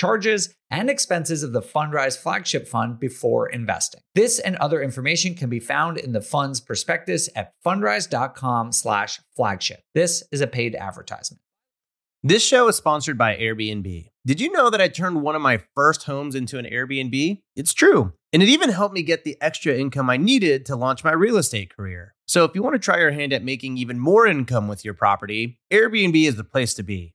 charges, and expenses of the Fundrise flagship fund before investing. This and other information can be found in the fund's prospectus at fundrise.com slash flagship. This is a paid advertisement. This show is sponsored by Airbnb. Did you know that I turned one of my first homes into an Airbnb? It's true. And it even helped me get the extra income I needed to launch my real estate career. So if you want to try your hand at making even more income with your property, Airbnb is the place to be.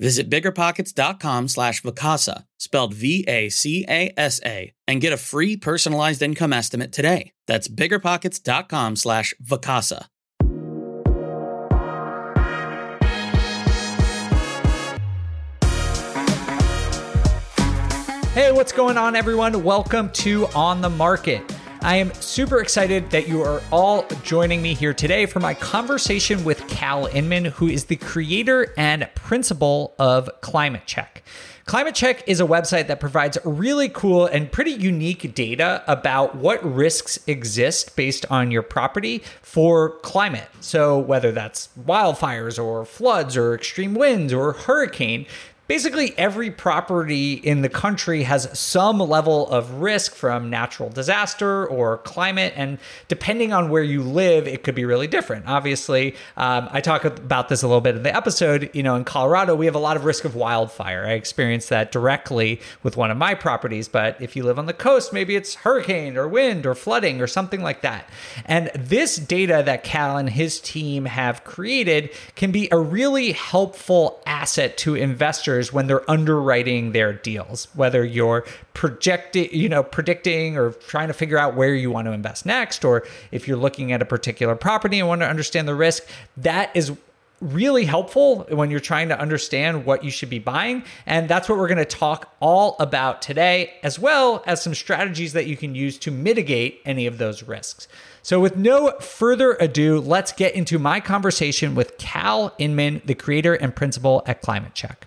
Visit biggerpockets.com slash Vacasa, spelled V-A-C-A-S-A, and get a free personalized income estimate today. That's biggerpockets.com slash Vacasa. Hey, what's going on, everyone? Welcome to On the Market. I am super excited that you are all joining me here today for my conversation with Cal Inman, who is the creator and principal of Climate Check. Climate Check is a website that provides really cool and pretty unique data about what risks exist based on your property for climate. So, whether that's wildfires or floods or extreme winds or hurricane, basically every property in the country has some level of risk from natural disaster or climate and depending on where you live it could be really different. Obviously um, i talk about this a little bit in the episode. You know in colorado we have a lot of risk of wildfire. I experienced that directly with one of my properties but if you live on the coast maybe it's hurricane or wind or flooding or something like that. And this data that cal and his team have created can be a really helpful asset to investors when they're underwriting their deals, whether you're projecting, you know, predicting or trying to figure out where you want to invest next, or if you're looking at a particular property and want to understand the risk, that is really helpful when you're trying to understand what you should be buying. And that's what we're going to talk all about today, as well as some strategies that you can use to mitigate any of those risks. So, with no further ado, let's get into my conversation with Cal Inman, the creator and principal at Climate Check.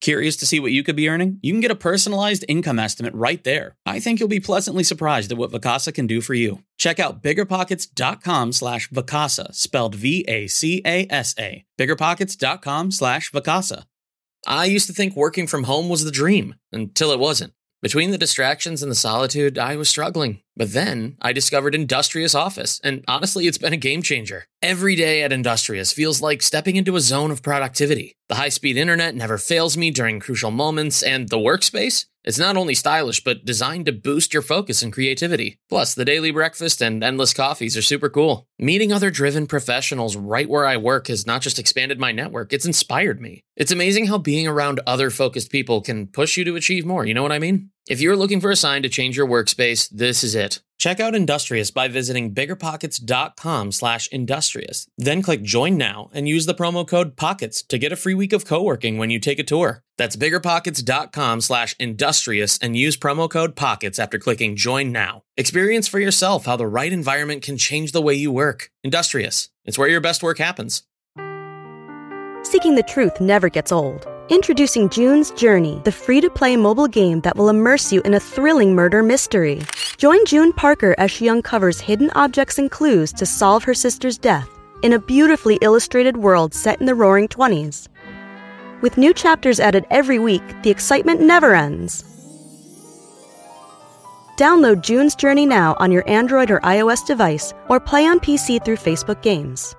Curious to see what you could be earning? You can get a personalized income estimate right there. I think you'll be pleasantly surprised at what Vacasa can do for you. Check out biggerpockets.com slash Vacasa, spelled V-A-C-A-S-A. Biggerpockets.com slash Vacasa. I used to think working from home was the dream, until it wasn't. Between the distractions and the solitude, I was struggling. But then I discovered Industrious Office, and honestly, it's been a game changer. Every day at Industrious feels like stepping into a zone of productivity. The high speed internet never fails me during crucial moments, and the workspace? It's not only stylish, but designed to boost your focus and creativity. Plus, the daily breakfast and endless coffees are super cool. Meeting other driven professionals right where I work has not just expanded my network, it's inspired me. It's amazing how being around other focused people can push you to achieve more, you know what I mean? If you're looking for a sign to change your workspace, this is it. Check out Industrious by visiting biggerpockets.com slash industrious. Then click join now and use the promo code POCKETS to get a free week of co-working when you take a tour. That's biggerpockets.com slash industrious and use promo code POCKETS after clicking join now. Experience for yourself how the right environment can change the way you work. Industrious. It's where your best work happens. Seeking the truth never gets old. Introducing June's Journey, the free to play mobile game that will immerse you in a thrilling murder mystery. Join June Parker as she uncovers hidden objects and clues to solve her sister's death in a beautifully illustrated world set in the roaring 20s. With new chapters added every week, the excitement never ends. Download June's Journey now on your Android or iOS device or play on PC through Facebook Games.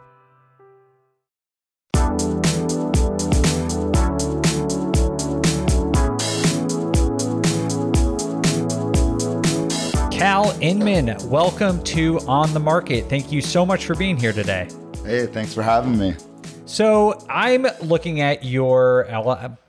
Cal Inman, welcome to On the Market. Thank you so much for being here today. Hey, thanks for having me. So, I'm looking at your,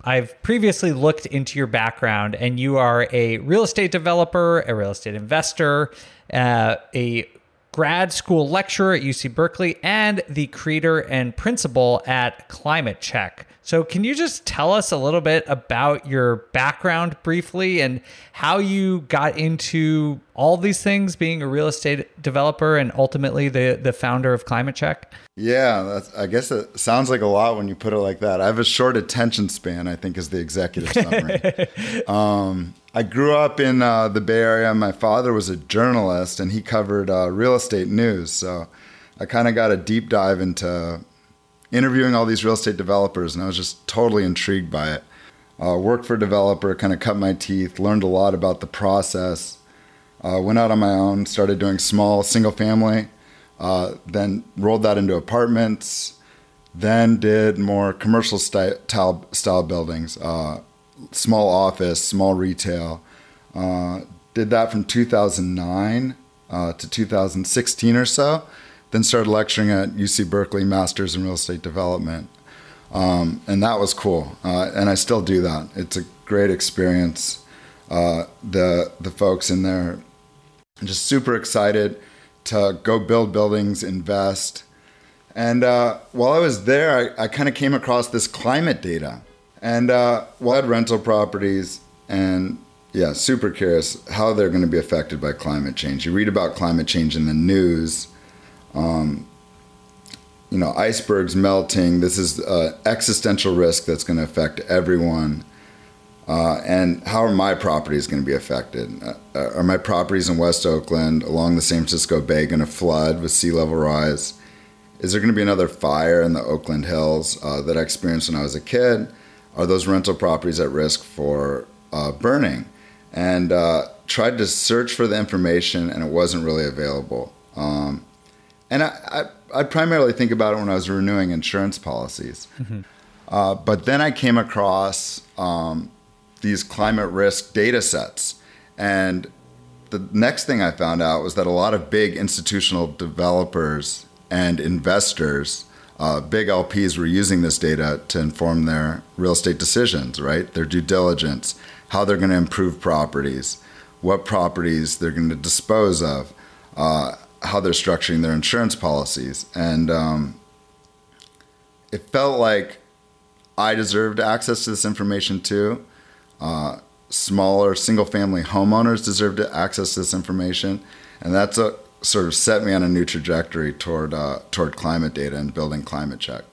I've previously looked into your background, and you are a real estate developer, a real estate investor, uh, a grad school lecturer at UC Berkeley, and the creator and principal at Climate Check. So, can you just tell us a little bit about your background briefly and how you got into all these things, being a real estate developer and ultimately the, the founder of Climate Check? Yeah, I guess it sounds like a lot when you put it like that. I have a short attention span, I think, is the executive summary. um, I grew up in uh, the Bay Area. My father was a journalist and he covered uh, real estate news. So I kind of got a deep dive into interviewing all these real estate developers, and I was just totally intrigued by it. Uh, worked for a developer, kind of cut my teeth, learned a lot about the process. Uh, went out on my own, started doing small single family, uh, then rolled that into apartments, then did more commercial style, style buildings, uh, small office, small retail. Uh, did that from 2009 uh, to 2016 or so then started lecturing at UC Berkeley, Masters in Real Estate Development. Um, and that was cool. Uh, and I still do that. It's a great experience. Uh, the the folks in there, just super excited to go build buildings, invest. And uh, while I was there, I, I kind of came across this climate data. And uh, well, I had rental properties and yeah, super curious how they're going to be affected by climate change. You read about climate change in the news, um, you know, icebergs melting. This is an existential risk that's going to affect everyone. Uh, and how are my properties going to be affected? Uh, are my properties in West Oakland along the San Francisco Bay going to flood with sea level rise? Is there going to be another fire in the Oakland Hills uh, that I experienced when I was a kid? Are those rental properties at risk for uh, burning? And uh, tried to search for the information, and it wasn't really available. Um, and I, I, I, primarily think about it when I was renewing insurance policies. Mm-hmm. Uh, but then I came across um, these climate risk data sets. And the next thing I found out was that a lot of big institutional developers and investors, uh, big LPs, were using this data to inform their real estate decisions, right? Their due diligence, how they're going to improve properties, what properties they're going to dispose of. Uh, how they're structuring their insurance policies, and um, it felt like I deserved access to this information too. Uh, smaller single-family homeowners deserve to access this information, and that's a sort of set me on a new trajectory toward uh, toward climate data and building climate check.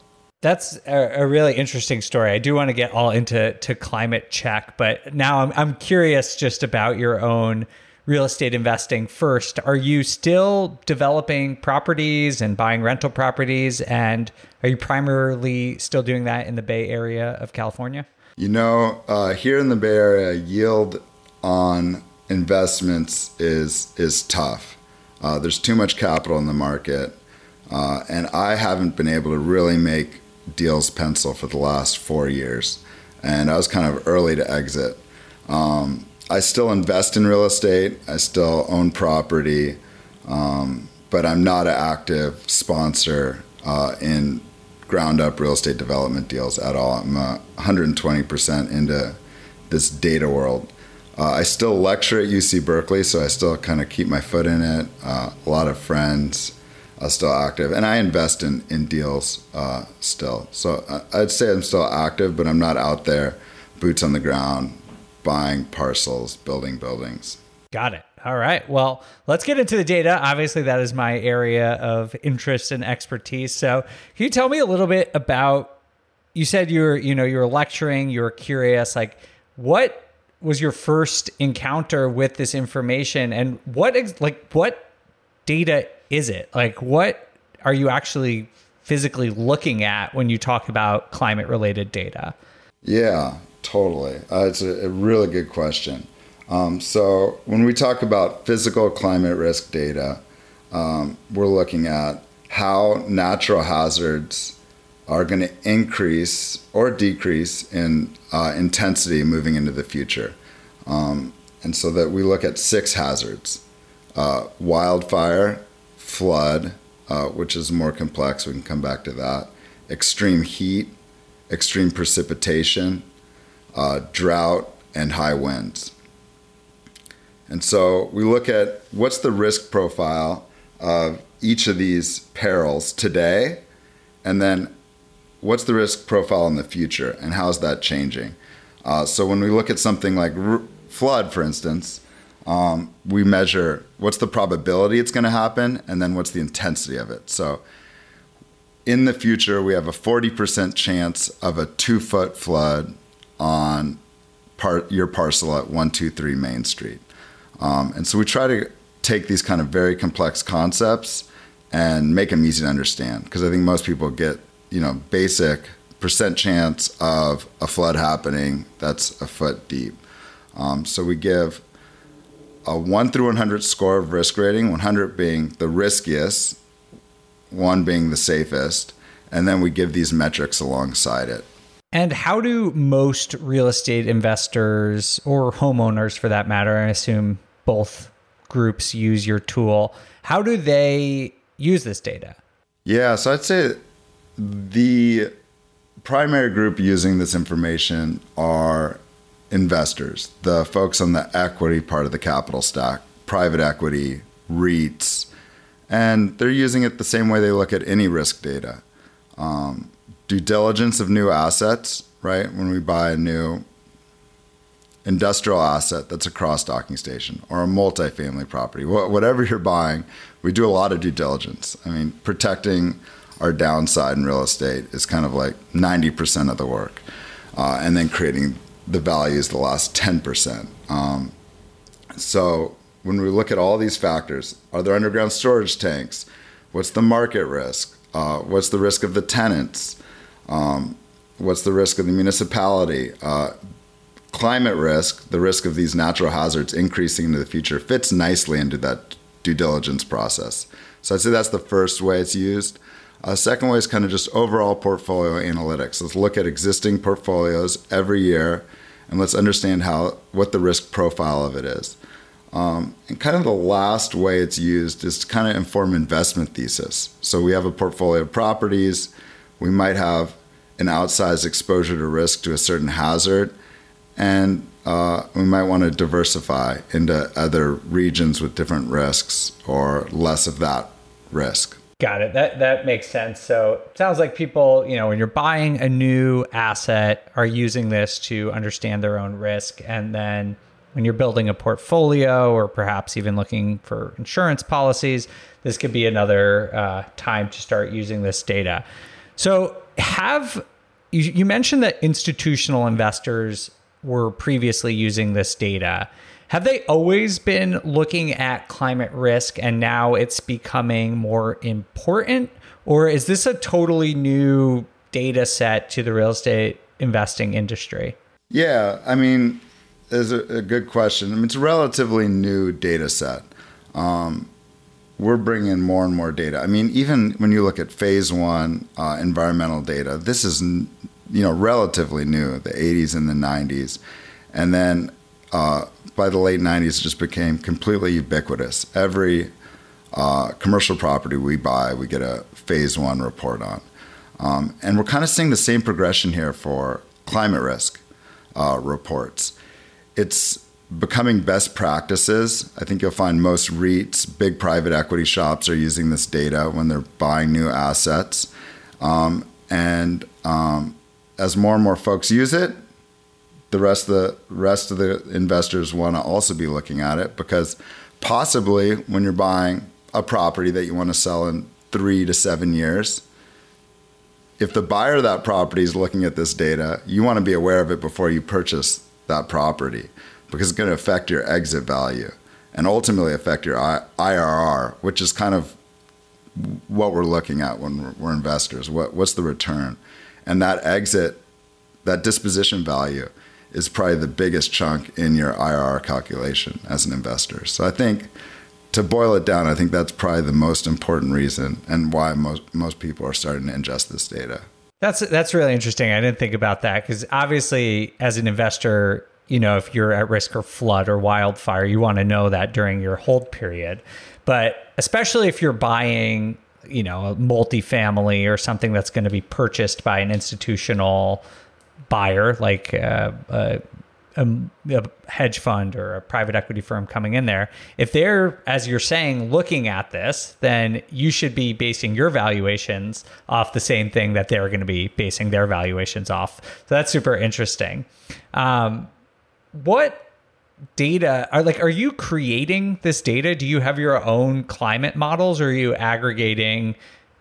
That's a, a, really interesting story. I do want to get all into to climate check, but now I'm I'm curious just about your own real estate investing first, are you still developing properties and buying rental properties? And are you primarily still doing that in the Bay Area of California? You know, uh, here in the Bay Area, yield on investments is is tough. Uh, there's too much capital in the market, uh, and I haven't been able to really make deals pencil for the last four years. And I was kind of early to exit. Um, I still invest in real estate. I still own property, um, but I'm not an active sponsor uh, in ground up real estate development deals at all. I'm uh, 120% into this data world. Uh, I still lecture at UC Berkeley, so I still kind of keep my foot in it. Uh, a lot of friends are still active, and I invest in in deals uh, still. So uh, I'd say I'm still active, but I'm not out there, boots on the ground, buying parcels, building buildings. Got it. All right. Well, let's get into the data. Obviously, that is my area of interest and expertise. So, can you tell me a little bit about you said you were, you know, you were lecturing, you were curious. Like, what was your first encounter with this information, and what, ex- like, what data is it? Like, what are you actually physically looking at when you talk about climate related data? Yeah, totally. Uh, it's a, a, really good question. Um, so, when we talk about physical climate risk data, um, we're looking at how natural hazards are going to increase or decrease in uh, intensity moving into the future. Um, and so that we look at six hazards uh, wildfire, flood, uh, which is more complex. We can come back to that. Extreme heat, extreme precipitation, uh, drought, and high winds. And so we look at what's the risk profile of each of these perils today, and then what's the risk profile in the future, and how's that changing? Uh, so when we look at something like r- flood, for instance, um, we measure what's the probability it's going to happen, and then what's the intensity of it. So in the future, we have a 40% chance of a two foot flood on part, your parcel at 123 Main Street. Um, and so we try to take these kind of very complex concepts and make them easy to understand because I think most people get, you know, basic percent chance of a flood happening that's a foot deep. Um, so we give a 1 through 100 score of risk rating, 100 being the riskiest, 1 being the safest, and then we give these metrics alongside it. And how do most real estate investors or homeowners for that matter, I assume both groups use your tool, how do they use this data? Yeah, so I'd say the primary group using this information are investors, the folks on the equity part of the capital stack, private equity, REITs, and they're using it the same way they look at any risk data. Um, due diligence of new assets, right? When we buy a new industrial asset that's a cross docking station or a multifamily property, whatever you're buying, we do a lot of due diligence. I mean, protecting our downside in real estate is kind of like 90% of the work. Uh, and then creating the value is the last 10%. Um, so when we look at all these factors, are there underground storage tanks? What's the market risk? Uh, what's the risk of the tenants? Um, what's the risk of the municipality? Uh, climate risk, the risk of these natural hazards increasing into the future, fits nicely into that due diligence process. So I'd say that's the first way it's used. Uh, second way is kind of just overall portfolio analytics. Let's look at existing portfolios every year, and let's understand how what the risk profile of it is. Um, and kind of the last way it's used is to kind of inform investment thesis. So we have a portfolio of properties. We might have an outsized exposure to risk to a certain hazard, and uh, we might want to diversify into other regions with different risks or less of that risk. Got it. That that makes sense. So it sounds like people, you know, when you're buying a new asset, are using this to understand their own risk, and then when you're building a portfolio or perhaps even looking for insurance policies, this could be another uh, time to start using this data. So have you, you mentioned that institutional investors were previously using this data. Have they always been looking at climate risk and now it's becoming more important? Or is this a totally new data set to the real estate investing industry? Yeah, I mean, it's a, a good question. I mean, it's a relatively new data set. Um, we're bringing more and more data. I mean, even when you look at phase one uh, environmental data, this is you know relatively new, the 80s and the 90s, and then uh, by the late 90s, it just became completely ubiquitous. Every uh, commercial property we buy, we get a phase one report on. Um, and we're kind of seeing the same progression here for climate risk uh, reports. It's becoming best practices. I think you'll find most REITs, big private equity shops, are using this data when they're buying new assets. Um, and um, as more and more folks use it, the rest of the rest of the investors want to also be looking at it because possibly when you're buying a property that you want to sell in three to seven years, if the buyer of that property is looking at this data, you want to be aware of it before you purchase that property because it's going to affect your exit value and ultimately affect your IRR, which is kind of what we're looking at when we're, we're investors. What, what's the return? And that exit, that disposition value is probably the biggest chunk in your IRR calculation as an investor. So I think to boil it down, I think that's probably the most important reason and why most most people are starting to ingest this data. That's that's really interesting. I didn't think about that because obviously, as an investor, you know, if you're at risk of flood or wildfire, you want to know that during your hold period. But especially if you're buying, you know, a multifamily or something that's going to be purchased by an institutional buyer, like uh, uh, a, a, hedge fund or a private equity firm coming in there, if they're, as you're saying, looking at this, then you should be basing your valuations off the same thing that they're going to be basing their valuations off. So that's super interesting. Um, what data are like are you creating this data do you have your own climate models or are you aggregating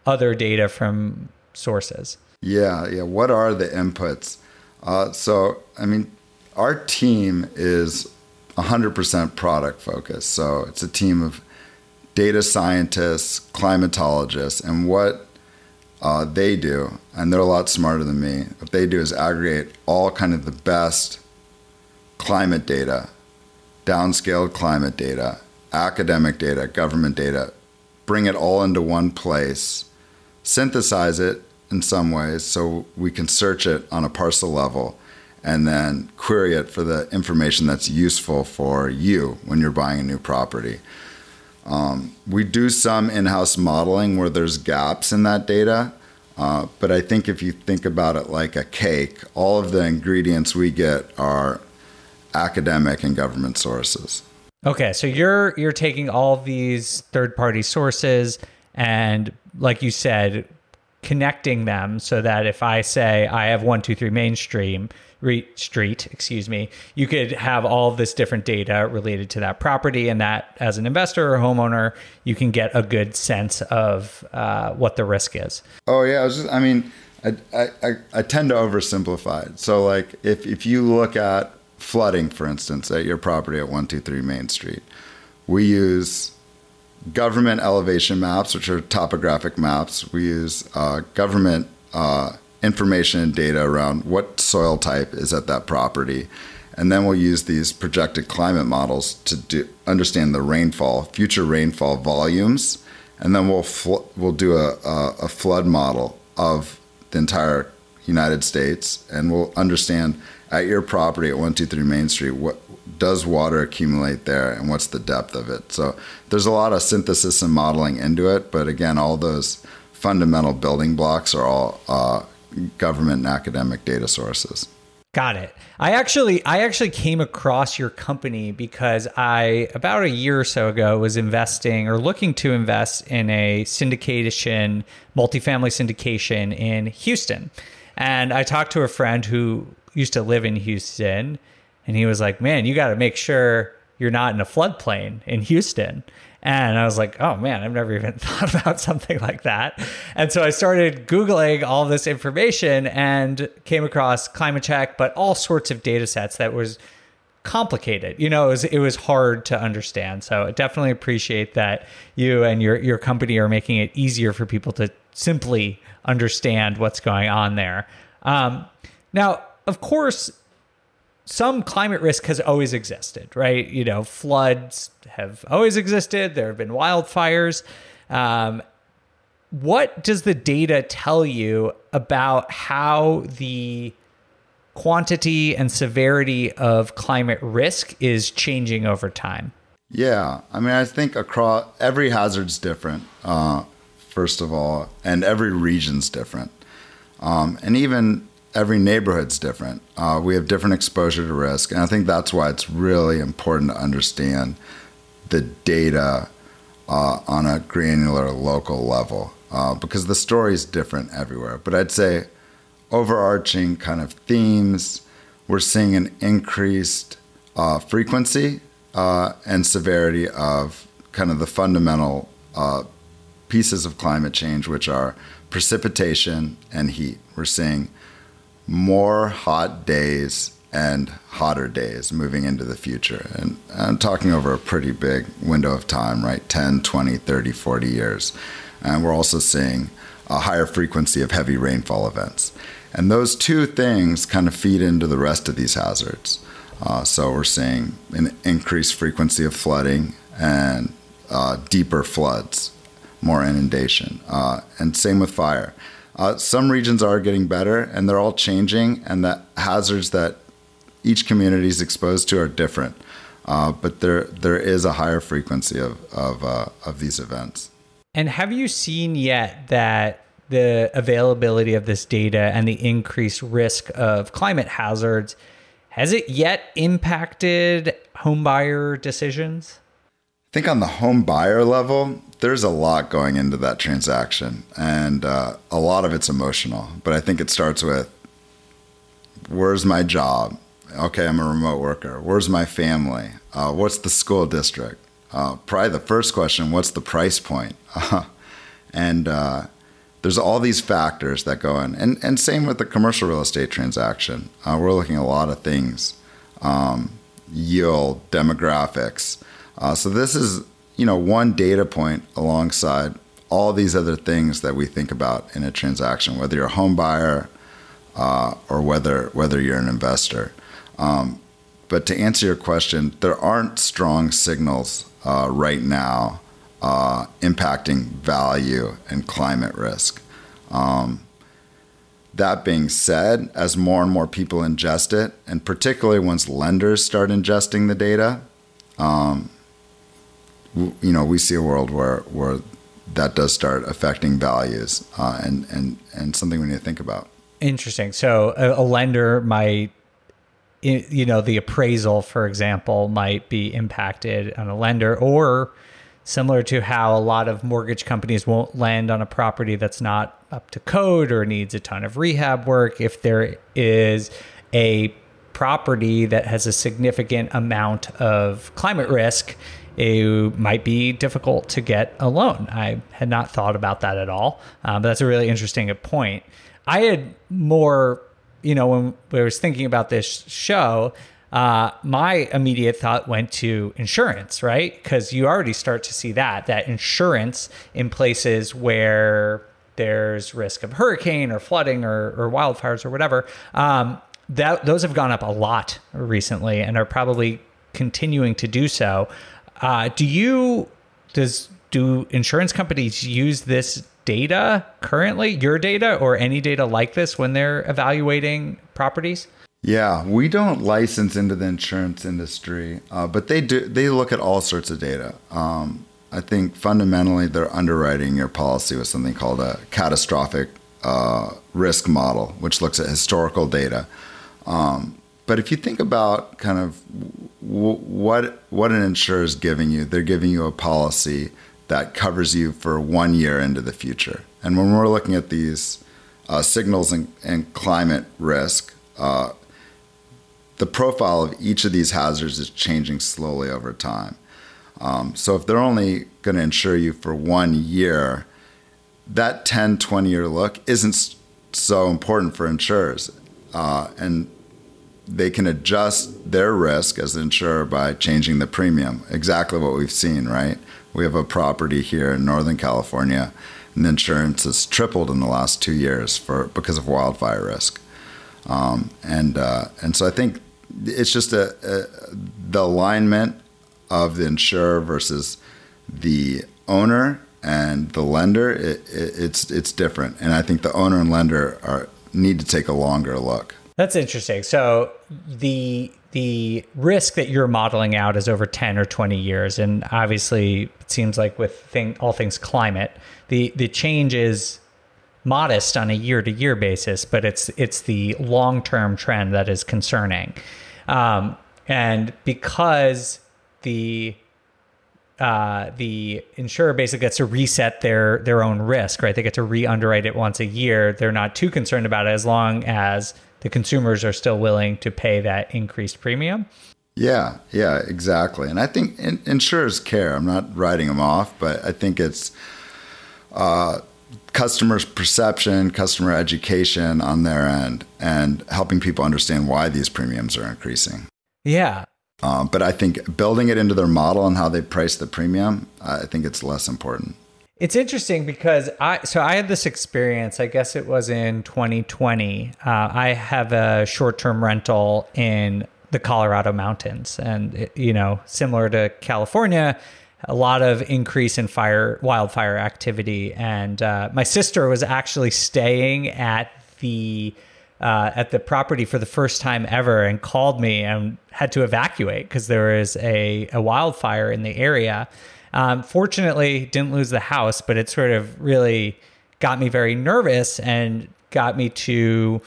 other data from sources yeah yeah what are the inputs uh, so i mean our team is 100% product focused. So it's a team of data scientists, climatologists, and what uh, they do, and they're a lot smarter than me. What they do is aggregate all kind of the best climate data, downscaled climate data, academic data, government data, bring it all into one place, synthesize it in some ways so we can search it on a parcel level and then query it for the information that's useful for you when you're buying a new property. Um, we do some in house modeling where there's gaps in that data. Uh, but I think if you think about it like a cake, all of the ingredients we get are academic and government sources. Okay, so you're you're taking all these third party sources and like you said, connecting them so that if I say I have one, two, three mainstream, street, excuse me, you could have all this different data related to that property, and that as an investor or homeowner, you can get a good sense of uh, what the risk is. Oh yeah, I, was just, I mean, I, I, I tend to oversimplify it. So like, if if you look at flooding, for instance, at your property at one two three Main Street, we use government elevation maps, which are topographic maps. We use uh, government uh, information and data around what soil type is at that property. And then we'll use these projected climate models to do, understand the rainfall, future rainfall volumes. And then we'll, fl- we'll do a, a, a flood model of the entire United States. And we'll understand at your property at 123 Main Street, what does water accumulate there and what's the depth of it? So there's a lot of synthesis and modeling into it. But again, all those fundamental building blocks are all uh, government and academic data sources. Got it. I actually I actually came across your company because I about a year or so ago was investing or looking to invest in a syndication, multifamily syndication in Houston. And I talked to a friend who used to live in Houston and he was like, "Man, you got to make sure you're not in a floodplain in Houston." And I was like, oh man, I've never even thought about something like that. And so I started Googling all this information and came across climate check, but all sorts of data sets that was complicated. You know, it was, it was hard to understand. So I definitely appreciate that you and your, your company are making it easier for people to simply understand what's going on there. Um, now, of course, some climate risk has always existed, right? You know, floods have always existed. There have been wildfires. Um, what does the data tell you about how the quantity and severity of climate risk is changing over time? Yeah, I mean, I think across every hazard's different, uh, first of all, and every region's different, um, and even every neighborhood's different. Uh, we have different exposure to risk, and I think that's why it's really important to understand the data uh, on a granular local level uh, because the story is different everywhere. But I'd say overarching kind of themes, we're seeing an increased uh, frequency uh, and severity of kind of the fundamental uh, pieces of climate change, which are precipitation and heat. We're seeing more hot days and hotter days moving into the future. And I'm talking over a pretty big window of time, right? 10, 20, 30, 40 years. And we're also seeing a higher frequency of heavy rainfall events. And those two things kind of feed into the rest of these hazards. Uh, so we're seeing an increased frequency of flooding and uh, deeper floods, more inundation, uh, and same with fire. Uh, some regions are getting better, and they're all changing, and the hazards that each community is exposed to are different. Uh, but there there is a higher frequency of of, uh, of these events. And have you seen yet that the availability of this data and the increased risk of climate hazards has it yet impacted homebuyer decisions? Think on the home buyer level, there's a lot going into that transaction, and uh, a lot of it's emotional. But I think it starts with where's my job? Okay, I'm a remote worker. Where's my family? Uh, what's the school district? Uh, probably the first question what's the price point? and uh, there's all these factors that go in, and and same with the commercial real estate transaction. Uh, we're looking at a lot of things, um, yield, demographics. Uh, so this is you know one data point alongside all these other things that we think about in a transaction, whether you're a home buyer uh, or whether whether you're an investor. Um, but to answer your question, there aren't strong signals uh, right now uh, impacting value and climate risk. Um, that being said, as more and more people ingest it, and particularly once lenders start ingesting the data, um, you know, we see a world where where that does start affecting values, uh, and and and something we need to think about. Interesting. So a, a lender might you know the appraisal for example might be impacted on a lender or similar to how a lot of mortgage companies won't lend on a property that's not up to code or needs a ton of rehab work if there is a property that has a significant amount of climate risk it might be difficult to get a loan i had not thought about that at all um, but that's a really interesting point i had more you know when i was thinking about this show uh, my immediate thought went to insurance, right? Because you already start to see that that insurance in places where there's risk of hurricane or flooding or, or wildfires or whatever. Um, that those have gone up a lot recently and are probably continuing to do so. Uh, do you does do insurance companies use this data currently, your data or any data like this when they're evaluating properties? Yeah, we don't license into the insurance industry, uh, but they do. They look at all sorts of data. Um, I think fundamentally they're underwriting your policy with something called a catastrophic uh, risk model, which looks at historical data. Um, but if you think about kind of w- what what an insurer is giving you, they're giving you a policy that covers you for one year into the future. And when we're looking at these uh, signals and, and, climate risk, uh, the profile of each of these hazards is changing slowly over time. Um, so if they're only going to insure you for one year, that 10, 20 year look isn't so important for insurers. Uh, and they can adjust their risk as an insurer by changing the premium. Exactly what we've seen, right? We have a property here in Northern California, and the insurance has tripled in the last two years for because of wildfire risk. Um, and uh, and so I think it's just a, a, the alignment of the insurer versus the owner and the lender. It, it, it's it's different, and I think the owner and lender are need to take a longer look. That's interesting. So the the risk that you're modeling out is over 10 or 20 years and obviously it seems like with thing, all things climate the the change is modest on a year to year basis but it's it's the long term trend that is concerning um, and because the uh, the insurer basically gets to reset their their own risk, right? They get to re-underwrite it once a year. They're not too concerned about it as long as the consumers are still willing to pay that increased premium. Yeah, yeah, exactly. And I think in, insurers care. I'm not writing them off, but I think it's uh, customers' perception, customer education on their end, and helping people understand why these premiums are increasing. Yeah. Um, but I think building it into their model and how they price the premium, I think it's less important. It's interesting because I so I had this experience. I guess it was in 2020. Uh, I have a short-term rental in the Colorado mountains, and it, you know, similar to California, a lot of increase in fire wildfire activity. And uh, my sister was actually staying at the uh, at the property for the first time ever and called me and had to evacuate because there was a, a wildfire in the area. Um, fortunately, didn't lose the house, but it sort of really got me very nervous and got me to,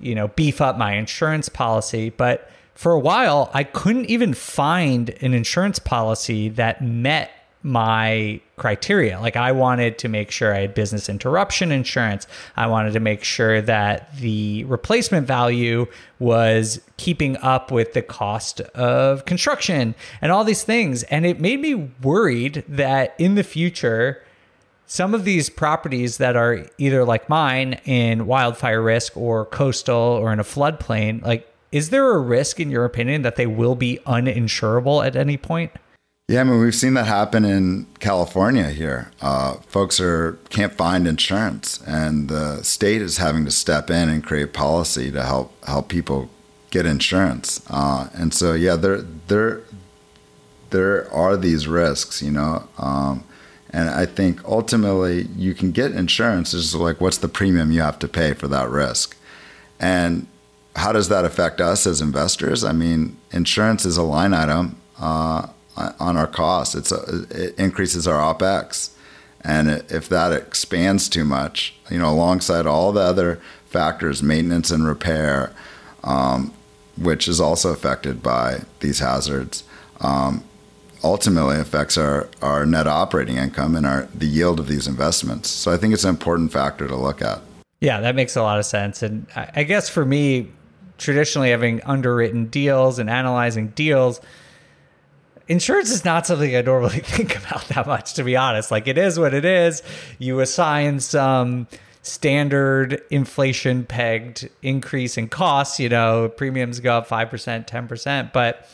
you know, beef up my insurance policy. But for a while, I couldn't even find an insurance policy that met my criteria. Like I wanted to make sure I had business interruption insurance. I wanted to make sure that the replacement value was keeping up with the cost of construction and all these things. And it made me worried that in the future, some of these properties that are either like mine in wildfire risk or coastal or in a floodplain, like is there a risk in your opinion that they will be uninsurable at any point? Yeah, I mean we've seen that happen in California here. Uh, folks are can't find insurance, and the state is having to step in and create policy to help help people get insurance. Uh, and so, yeah, there there there are these risks, you know. Um, and I think ultimately you can get insurance. Is like what's the premium you have to pay for that risk, and how does that affect us as investors? I mean, insurance is a line item. Uh, on our costs. It's a, it increases our opex, and if that expands too much, you know, alongside all the other factors, maintenance and repair, um, which is also affected by these hazards, um, ultimately affects our, our net operating income and our the yield of these investments. So I think it's an important factor to look at. Yeah, that makes a lot of sense. And I guess for me, traditionally having underwritten deals and analyzing deals insurance is not something I normally think about that much, to be honest. Like it is what it is. You assign some standard inflation pegged increase in costs, you know, premiums go up 5%, 10%, but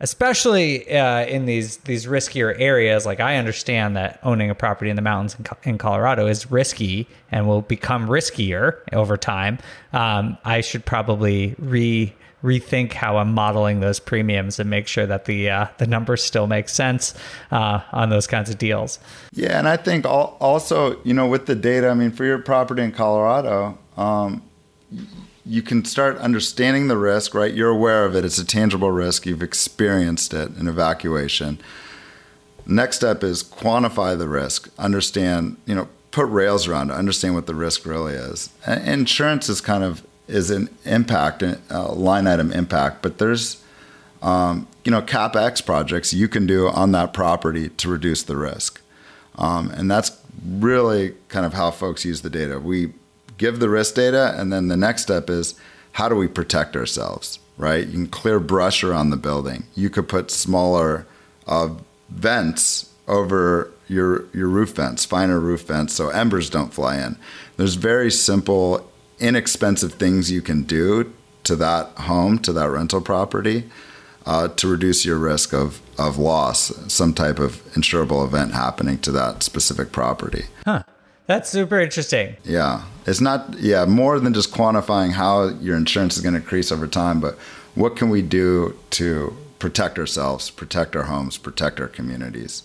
especially uh, in these these riskier areas like i understand that owning a property in the mountains in, in colorado is risky and will become riskier over time um, i should probably re rethink how I'm modeling those premiums and make sure that the uh, the numbers still make sense uh, on those kinds of deals. Yeah, and I think also you know with the data, I mean for your property in Colorado. Um, you can start understanding the risk, right? You're aware of it. It's a tangible risk. You've experienced it in evacuation. Next step is quantify the risk. Understand, you know, put rails around it. Understand what the risk really is. And insurance is kind of is an impact, a line item impact, but there's um, you know capex projects you can do on that property to reduce the risk, um, and that's really kind of how folks use the data. We give the risk data, and then the next step is how do we protect ourselves, right? You can clear brush around the building. You could put smaller uh, vents over your your roof vents, finer roof vents, so embers don't fly in. There's very simple inexpensive things you can do to that home, to that rental property, uh, to reduce your risk of, of loss, some type of insurable event happening to that specific property. Huh. That's super interesting. Yeah. It's not, yeah, more than just quantifying how your insurance is going to increase over time, but what can we do to protect ourselves, protect our homes, protect our communities?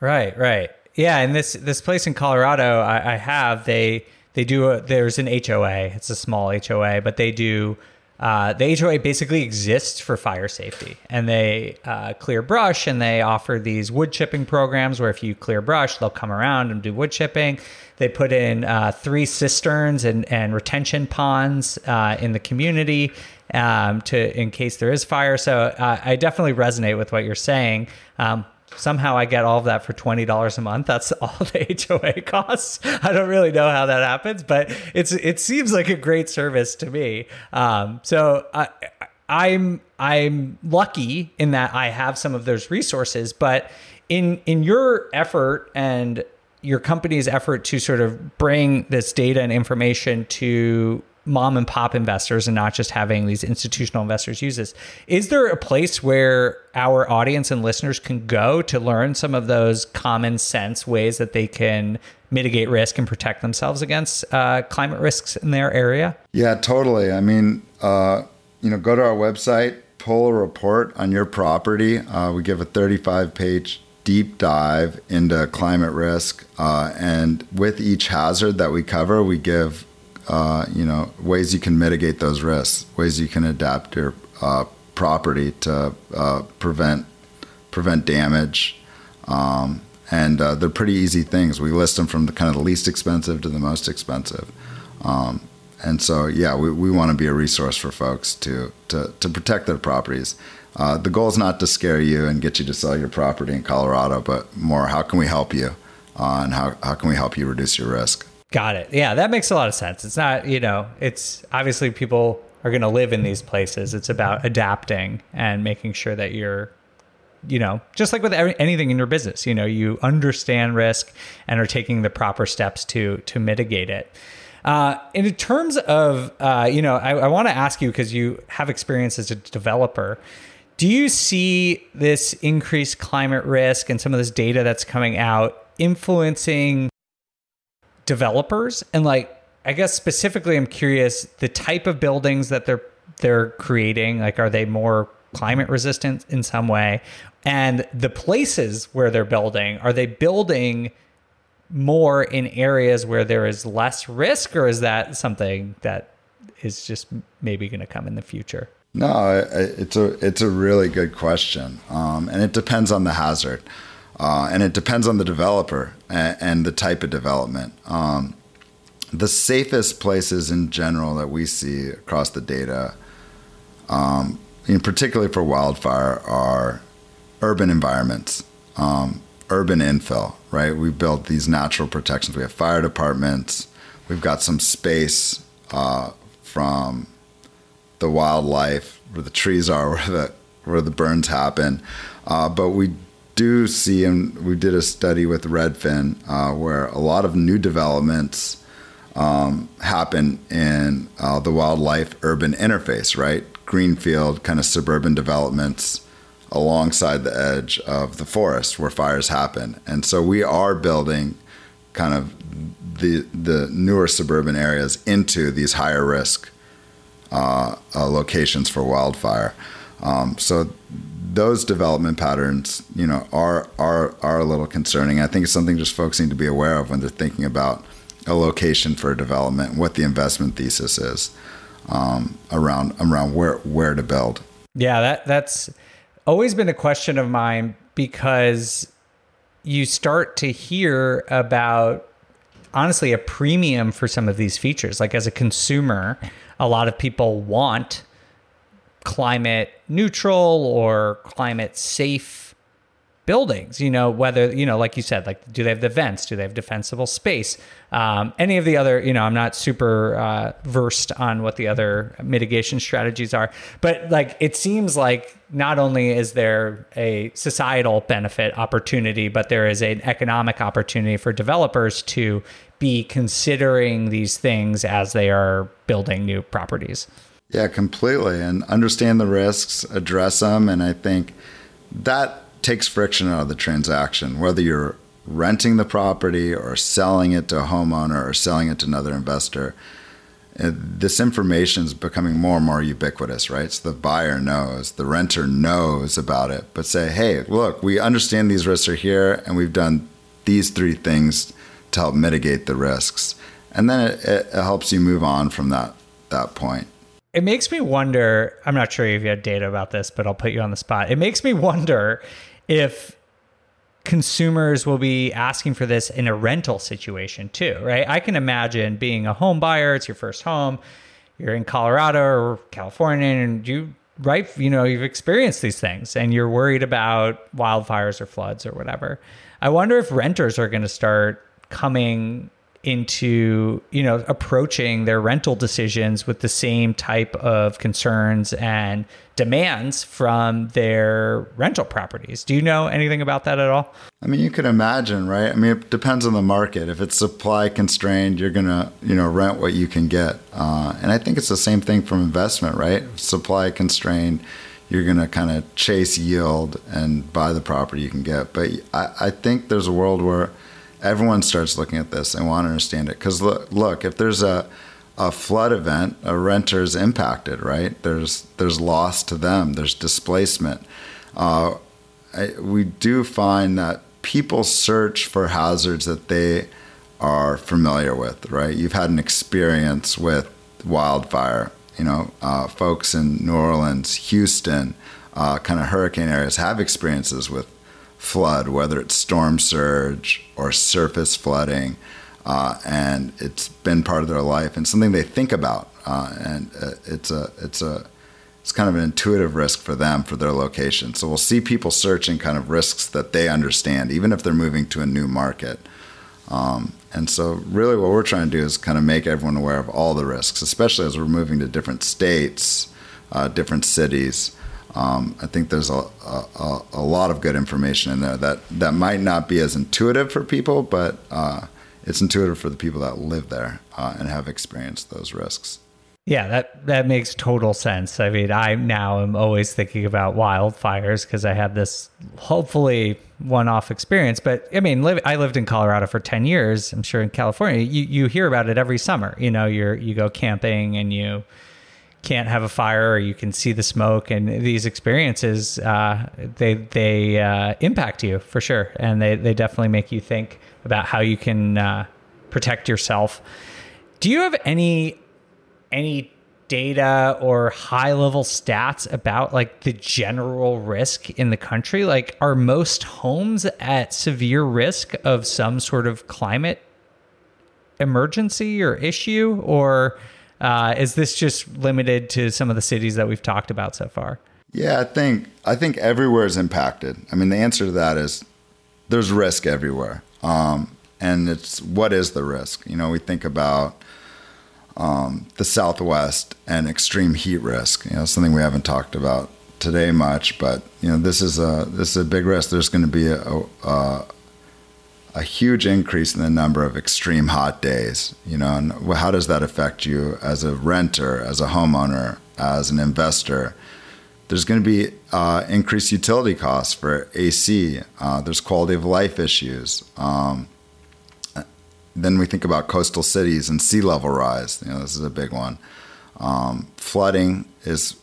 Right, right. Yeah. And this, this place in Colorado, I, I have, they, they do a, there's an HOA. It's a small HOA, but they do uh, the HOA basically exists for fire safety, and they uh, clear brush, and they offer these wood chipping programs where if you clear brush, they'll come around and do wood chipping. They put in uh, three cisterns and, and retention ponds uh, in the community um, to in case there is fire. So uh, I definitely resonate with what you're saying. Um, somehow I get all of that for twenty dollars a month. That's all the HOA costs. I don't really know how that happens, but it's it seems like a great service to me. Um, so I, I'm I'm lucky in that I have some of those resources, but in in your effort and your company's effort to sort of bring this data and information to mom and pop investors and not just having these institutional investors use this. Is there a place where our audience and listeners can go to learn some of those common sense ways that they can mitigate risk and protect themselves against uh, climate risks in their area? Yeah, totally. I mean, uh, you know, go to our website, pull a report on your property. Uh, we give a 35 page deep dive into climate risk. Uh, and with each hazard that we cover, we give uh, you know, ways you can mitigate those risks, ways you can adapt your uh, property to uh, prevent prevent damage. Um, and uh, they're pretty easy things. We list them from the kind of the least expensive to the most expensive. Um, and so, yeah, we, we want to be a resource for folks to, to, to protect their properties. Uh, the goal is not to scare you and get you to sell your property in Colorado, but more how can we help you uh, and how, how can we help you reduce your risk? Got it. Yeah, that makes a lot of sense. It's not, you know, it's obviously people are going to live in these places. It's about adapting and making sure that you're, you know, just like with every, anything in your business, you know, you understand risk and are taking the proper steps to to mitigate it. Uh, in terms of, uh, you know, I, I want to ask you because you have experience as a developer. Do you see this increased climate risk and some of this data that's coming out influencing developers. And like I guess specifically I'm curious the type of buildings that they're they're creating like are they more climate resistant in some way? And the places where they're building are they building more in areas where there is less risk or is that something that is just maybe going to come in the future? No it's a it's a really good question. Um, and it depends on the hazard uh, and it depends on the developer and, and the type of development. Um, the safest places in general that we see across the data, um, particularly for wildfire, are urban environments, um, urban infill. Right, we built these natural protections. We have fire departments. We've got some space uh, from the wildlife where the trees are, where the where the burns happen. Uh, but we do see, and we did a study with Redfin uh, where a lot of new developments um, happen in uh, the wildland urban interface, right? Greenfield kind of suburban developments alongside the edge of the forest where fires happen. And so we are building kind of the the newer suburban areas into these higher risk uh, uh locations for wildfire. Um, so those development patterns, you know, are are are a little concerning. I think it's something just folks need to be aware of when they're thinking about a location for development, what the investment thesis is um, around around where where to build. Yeah, that that's always been a question of mine because you start to hear about honestly a premium for some of these features. Like as a consumer, a lot of people want climate neutral or climate safe buildings you know whether you know like you said like do they have the vents do they have defensible space? Um, any of the other you know i'm not super uh, versed on what the other mitigation strategies are but like it seems like not only is there a societal benefit opportunity but there is an economic opportunity for developers to be considering these things as they are building new properties yeah, completely. And understand the risks, address them. And I think that takes friction out of the transaction, whether you're renting the property or selling it to a homeowner or selling it to another investor. Uh, this information is becoming more and more ubiquitous, right? So the buyer knows, the renter knows about it, but say, hey, look, we understand these risks are here and we've done these three things to help mitigate the risks. And then it, it helps you move on from that, that point it makes me wonder. I'm not sure if you had data about this, but I'll put you on the spot. It makes me wonder if consumers will be asking for this in a rental situation too, right? I can imagine being a home buyer, it's your first home, you're in Colorado or California, and you, right, you know, you've experienced these things and you're worried about wildfires or floods or whatever. I wonder if renters are going to start coming into you know approaching their rental decisions with the same type of concerns and demands from their rental properties. Do you know anything about that at all? I mean, you can imagine, right? I mean, it depends on the market. If it's supply constrained, you're gonna, you know, rent what you can get. Uh, and I think it's the same thing from investment, right? Supply constrained, you're gonna kind of chase yield and buy the property you can get. But I, I think there's a world where everyone starts looking at this and want to understand it. Because look, look, if there's a a flood event, a renter is impacted, right? There's there's loss to them. There's displacement. Uh, I, we do find that people search for hazards that they are familiar with, right? You've had an experience with wildfire. You know, uh, folks in New Orleans, Houston, uh, kind of hurricane areas have experiences with flood, whether it's storm surge or surface flooding uh, and it's been part of their life and something they think about. Uh, and uh, it's a it's a it's kind of an intuitive risk for them for their location. So we'll see people searching kind of risks that they understand, even if they're moving to a new market. Um, and so, really, what we're trying to do is kind of make everyone aware of all the risks, especially as we're moving to different states, uh, different cities. Um, I think there's a, a, a, lot of good information in there that, that might not be as intuitive for people, but uh, it's intuitive for the people that live there uh, and have experienced those risks. Yeah, that that makes total sense. I mean, I now am always thinking about wildfires because I had this hopefully one-off experience. But I mean, live, I lived in Colorado for ten years. I'm sure in California, you you hear about it every summer. You know, you're you go camping and you can't have a fire or you can see the smoke and these experiences uh, they they uh, impact you for sure and they, they definitely make you think about how you can uh, protect yourself. Do you have any any data or high level stats about like the general risk in the country? Like, are most homes at severe risk of some sort of climate emergency or issue, or uh, is this just limited to some of the cities that we've talked about so far? Yeah, I think I think everywhere is impacted. I mean, the answer to that is there's risk everywhere. Um, and it's what is the risk? You know, we think about um, the Southwest and extreme heat risk. You know, something we haven't talked about today much, but you know, this is a this is a big risk. There's going to be a, a a huge increase in the number of extreme hot days. You know, and how does that affect you as a renter, as a homeowner, as an investor? There's going to be uh, increased utility costs for AC. Uh, there's quality of life issues. Um, then we think about coastal cities and sea level rise. You know, this is a big one. Um, flooding is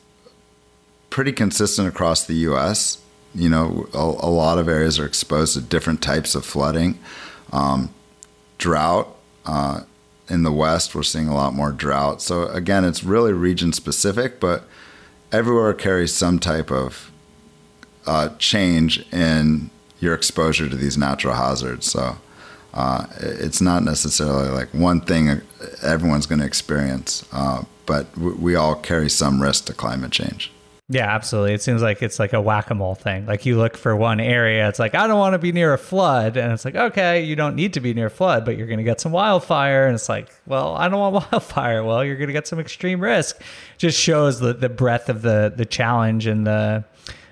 pretty consistent across the U.S. You know, a, a, lot of areas are exposed to different types of flooding. Um, drought uh, in the West, we're seeing a lot more drought. So again, it's really region specific, but everywhere carries some type of uh, change in your exposure to these natural hazards. So uh, it's not necessarily like one thing everyone's going to experience, uh, but we all carry some risk to climate change. Yeah, absolutely. It seems like it's like a whack a mole thing. Like you look for one area, it's like, I don't want to be near a flood. And it's like, okay, you don't need to be near flood, but you're going to get some wildfire. And it's like, well, I don't want wildfire. Well, you're going to get some extreme risk. Just shows the, the breadth of the, the challenge and the,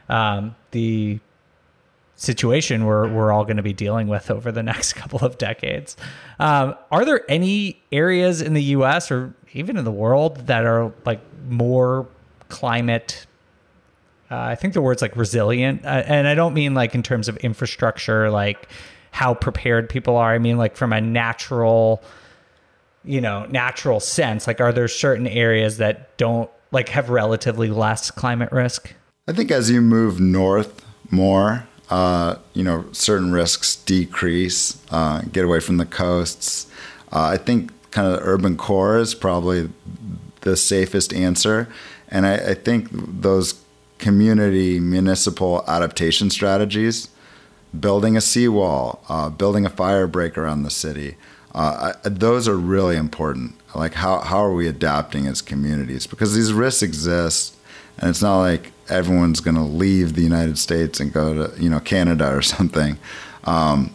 um, the situation we're, we're all going to be dealing with over the next couple of decades. Um, are there any areas in the US or even in the world that are like more climate? Uh, I think the word's like resilient. Uh, and I don't mean like in terms of infrastructure, like how prepared people are. I mean, like from a natural, you know, natural sense. Like, are there certain areas that don't like have relatively less climate risk? I think as you move north more, uh, you know, certain risks decrease, uh, get away from the coasts. Uh, I think kind of the urban core is probably the safest answer. And I, I think those community municipal adaptation strategies, building a seawall, uh, building a fire break around the city, uh, those are really important. Like, how, how are we adapting as communities? Because these risks exist, and it's not like everyone's going to leave the United States and go to you know Canada or something. Um,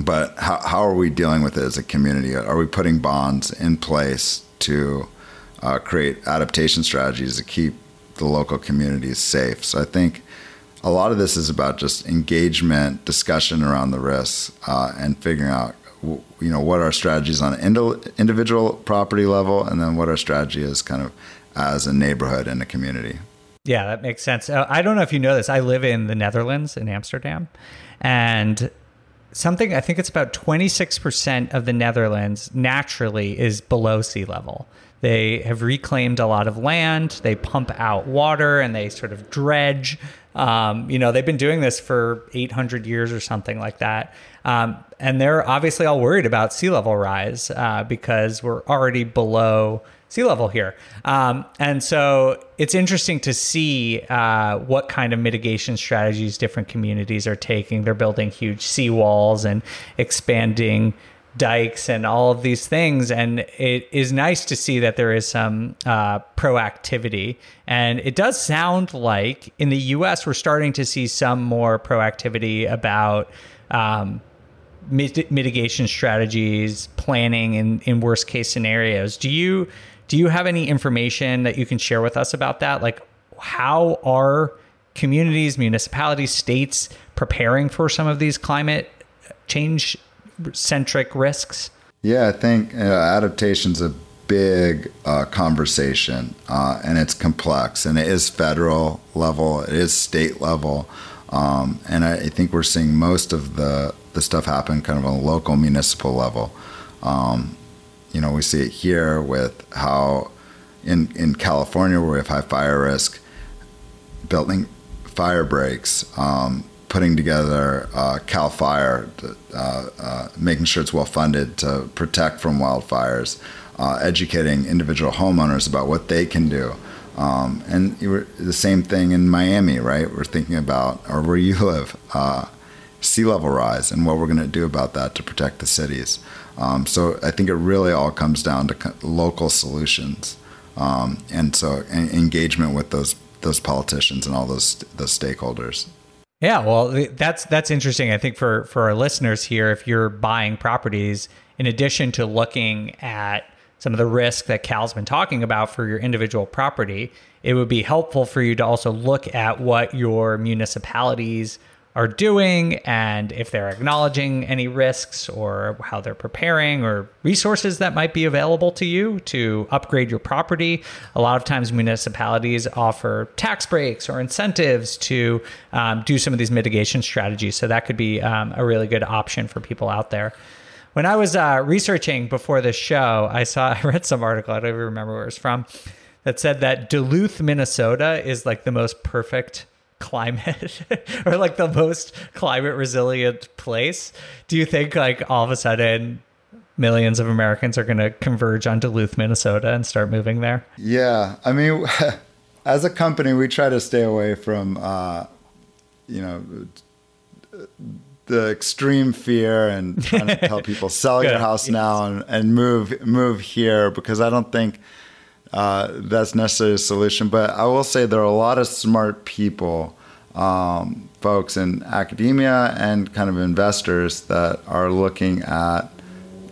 but how, how are we dealing with it as a community? Are we putting bonds in place to uh, create adaptation strategies to keep the local community is safe? So I think a lot of this is about just engagement, discussion around the risks, uh, and figuring out you know what our strategies on an individual property level, and then what our strategy is kind of as a neighborhood and a community. Yeah, that makes sense. Uh, I don't know if you know this. I live in the Netherlands in Amsterdam, and something I think it's about 26% of the Netherlands naturally is below sea level. They have reclaimed a lot of land, they pump out water, and they sort of dredge. Um, you know, they've been doing this for 800 years or something like that. Um, and they're obviously all worried about sea level rise uh, because we're already below sea level here. Um, and so it's interesting to see uh, what kind of mitigation strategies different communities are taking. They're building huge seawalls and expanding dikes and all of these things. And it is nice to see that there is some uh, proactivity. And it does sound like in the US, we're starting to see some more proactivity about. Um, mit- mitigation strategies, planning in, in worst case scenarios. Do you do you have any information that you can share with us about that? Like, how are communities, municipalities, states preparing for some of these climate change centric risks? Yeah, I think uh, adaptation's a big uh, conversation, uh, and it's complex, and it is federal level, it is state level, um, and I, I, think we're seeing most of the the stuff happen kind of on a local municipal level. Um, you know, we see it here with how in in California where we have high fire risk, building fire breaks, um, putting together uh, Cal Fire, uh, uh, making sure it's well funded to protect from wildfires, uh, educating individual homeowners about what they can do. Um, and the same thing in Miami, right? We're thinking about, or where you live, uh, sea level rise and what we're going to do about that to protect the cities. Um, so I think it really all comes down to local solutions, um, and so engagement with those those politicians and all those those stakeholders. Yeah, well, that's that's interesting. I think for for our listeners here, if you're buying properties, in addition to looking at some of the risk that Cal's been talking about for your individual property, it would be helpful for you to also look at what your municipalities are doing and if they're acknowledging any risks or how they're preparing or resources that might be available to you to upgrade your property. A lot of times, municipalities offer tax breaks or incentives to um, do some of these mitigation strategies. So, that could be um, a really good option for people out there. When I was uh, researching before this show, I saw, I read some article, I don't even remember where it was from, that said that Duluth, Minnesota is like the most perfect climate or like the most climate resilient place do you think like all of a sudden millions of americans are going to converge on duluth minnesota and start moving there? Yeah. I mean as a company we try to stay away from uh, you know the extreme fear and trying to tell people sell your house now and, and move move here because i don't think uh, that's necessarily a solution. But I will say there are a lot of smart people, um, folks in academia and kind of investors that are looking at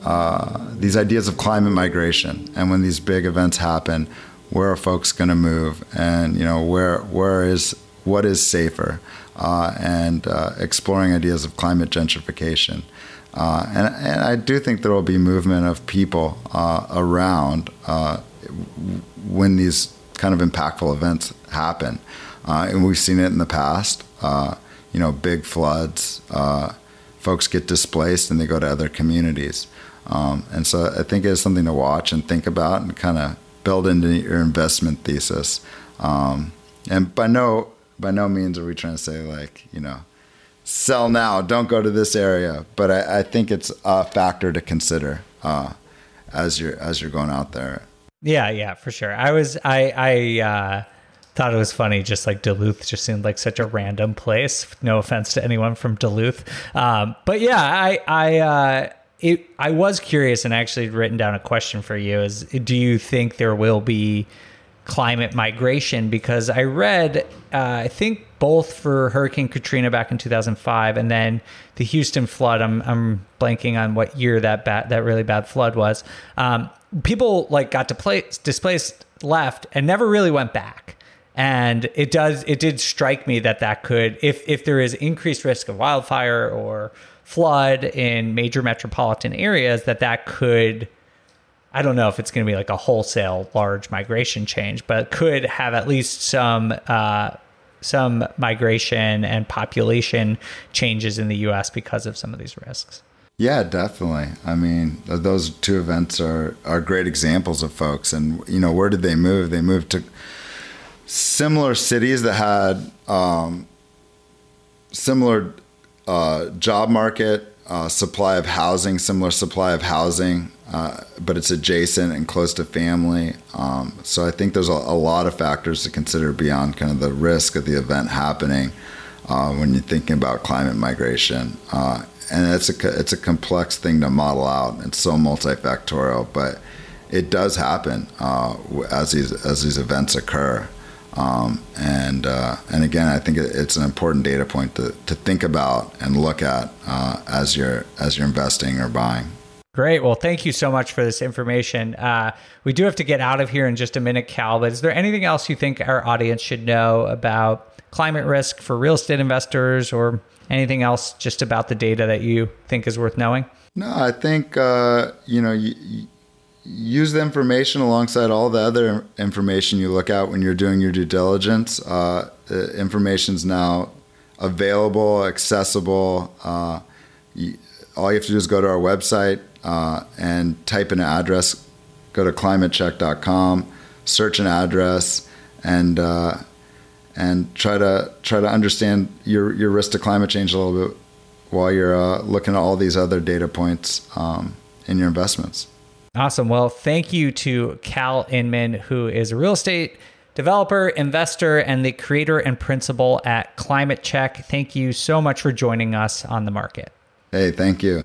uh, these ideas of climate migration. And when these big events happen, where are folks going to move? And you know, where where is what is safer? Uh, and uh, exploring ideas of climate gentrification. Uh, and, and, I do think there will be movement of people uh, around uh, when these kind of impactful events happen. Uh, and we've seen it in the past. Uh, you know, big floods, uh, folks get displaced and they go to other communities. Um, and so I think it's something to watch and think about and kind of build into your investment thesis. Um, and by no by no means are we trying to say like you know sell now, don't go to this area. But I, I think it's a factor to consider uh, as you're as you're going out there. Yeah, yeah, for sure. I was I I uh, thought it was funny. Just like Duluth just seemed like such a random place. No offense to anyone from Duluth, um, but yeah, I I. Uh, it, I was curious and actually written down a question for you is do you think there will be climate migration because I read, uh, I think both for Hurricane Katrina back in 2005 and then the Houston flood. I'm, I'm blanking on what year that bad, that really bad flood was. Um, people like got to play, displaced left and never really went back. And it does, it did strike me that that could, if, if there is increased risk of wildfire or flood in major metropolitan areas, that that could, I don't know if it's going to be like a wholesale large migration change, but could have at least some uh, some migration and population changes in the U.S. because of some of these risks. Yeah, definitely. I mean, those two events are are great examples of folks. And you know, where did they move? They moved to similar cities that had um, similar uh, job market, uh, supply of housing, similar supply of housing, uh, but it's adjacent and close to family. Um, so I think there's a, a, lot of factors to consider beyond kind of the risk of the event happening uh, when you're thinking about climate migration. And it's a it's a complex thing to model out. It's so multifactorial, but it does happen uh, as these as these events occur. Um, and uh, and again, I think it's an important data point to, to think about and look at uh, as you're as you're investing or buying. Great. Well, thank you so much for this information. Uh, we do have to get out of here in just a minute, Cal. But is there anything else you think our audience should know about climate risk for real estate investors, or anything else just about the data that you think is worth knowing? No, I think uh, you know. Use the information alongside all the other information you look at when you're doing your due diligence. Uh, information is now available, accessible. Uh, you, all you have to do is go to our website uh, and type in an address. Go to climatecheck.com, search an address, and uh, and try to try to understand your your risk to climate change a little bit while you're uh, looking at all these other data points um, in your investments. Awesome. Well, thank you to Cal Inman, who is a real estate developer, investor, and the creator and principal at ClimateCheck. Thank you so much for joining us on the market. Hey, thank you.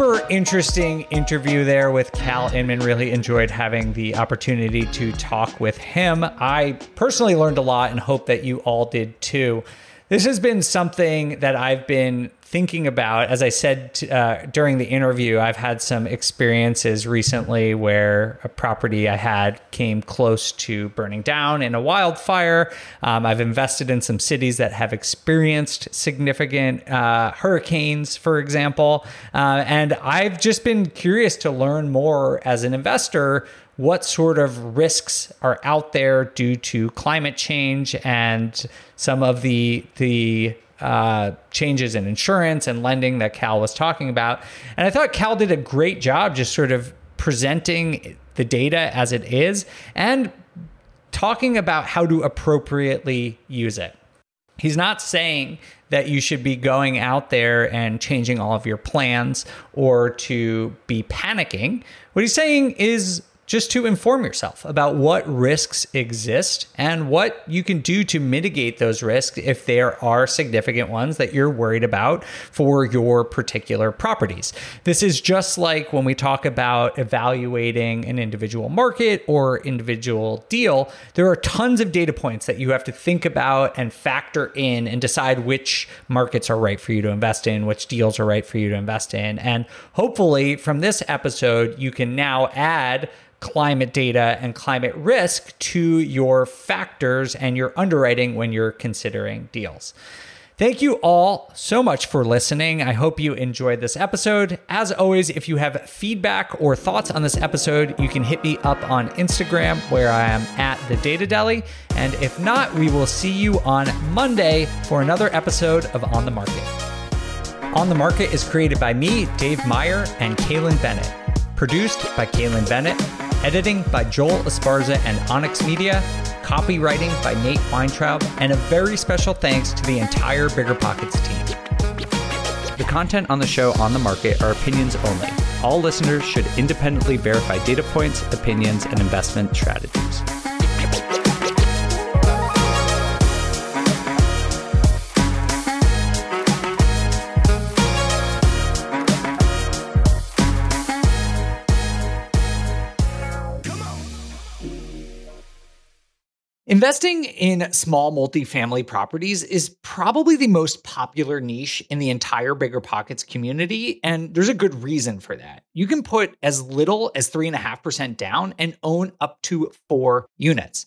Super interesting interview there with Cal Inman. Really enjoyed having the opportunity to talk with him. I personally learned a lot and hope that you all did too. This has been something that I've been thinking about, as I said uh, during the interview, I've had some experiences recently where a property I had came close to burning down in a wildfire. Um, I've invested in some cities that have experienced significant uh, hurricanes, for example. Uh, and I've just been curious to learn more as an investor what sort of risks are out there due to climate change and some of the the uh, changes in insurance and lending that Cal was talking about. And I thought Cal did a great job just sort of presenting the data as it is and talking about how to appropriately use it. He's not saying that you should be going out there and changing all of your plans or to be panicking. What he's saying is just to inform yourself about what risks exist and what you can do to mitigate those risks if there are significant ones that you're worried about for your particular properties. This is just like when we talk about evaluating an individual market or individual deal, there are tons of data points that you have to think about and factor in and decide which markets are right for you to invest in, which deals are right for you to invest in. And hopefully, from this episode, you can now add climate data and climate risk to your factors and your underwriting when you're considering deals. Thank you all so much for listening. I hope you enjoyed this episode. As always, if you have feedback or thoughts on this episode, you can hit me up on Instagram where I am at the Data Deli. And if not, we will see you on Monday for another episode of On the Market. On the Market is created by me, Dave Meyer, and Kaylin Bennett. Produced by Kaylin Bennett Editing by Joel Esparza and Onyx Media. Copywriting by Nate Weintraub. And a very special thanks to the entire BiggerPockets team. The content on the show on the market are opinions only. All listeners should independently verify data points, opinions, and investment strategies. Investing in small multifamily properties is probably the most popular niche in the entire BiggerPockets community, and there's a good reason for that. You can put as little as 3.5% down and own up to four units.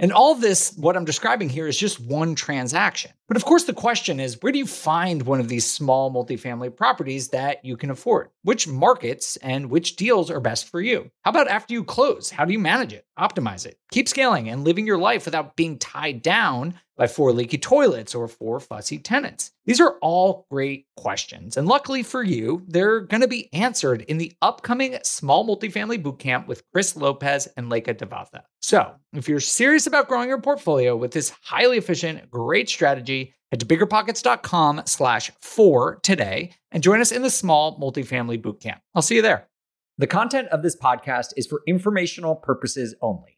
And all this, what I'm describing here, is just one transaction. But of course, the question is where do you find one of these small multifamily properties that you can afford? Which markets and which deals are best for you? How about after you close? How do you manage it, optimize it, keep scaling and living your life without being tied down by four leaky toilets or four fussy tenants? These are all great questions. And luckily for you, they're going to be answered in the upcoming Small Multifamily Bootcamp with Chris Lopez and Leka Devatha. So if you're serious about growing your portfolio with this highly efficient, great strategy, head to biggerpockets.com slash four today and join us in the Small Multifamily Bootcamp. I'll see you there. The content of this podcast is for informational purposes only.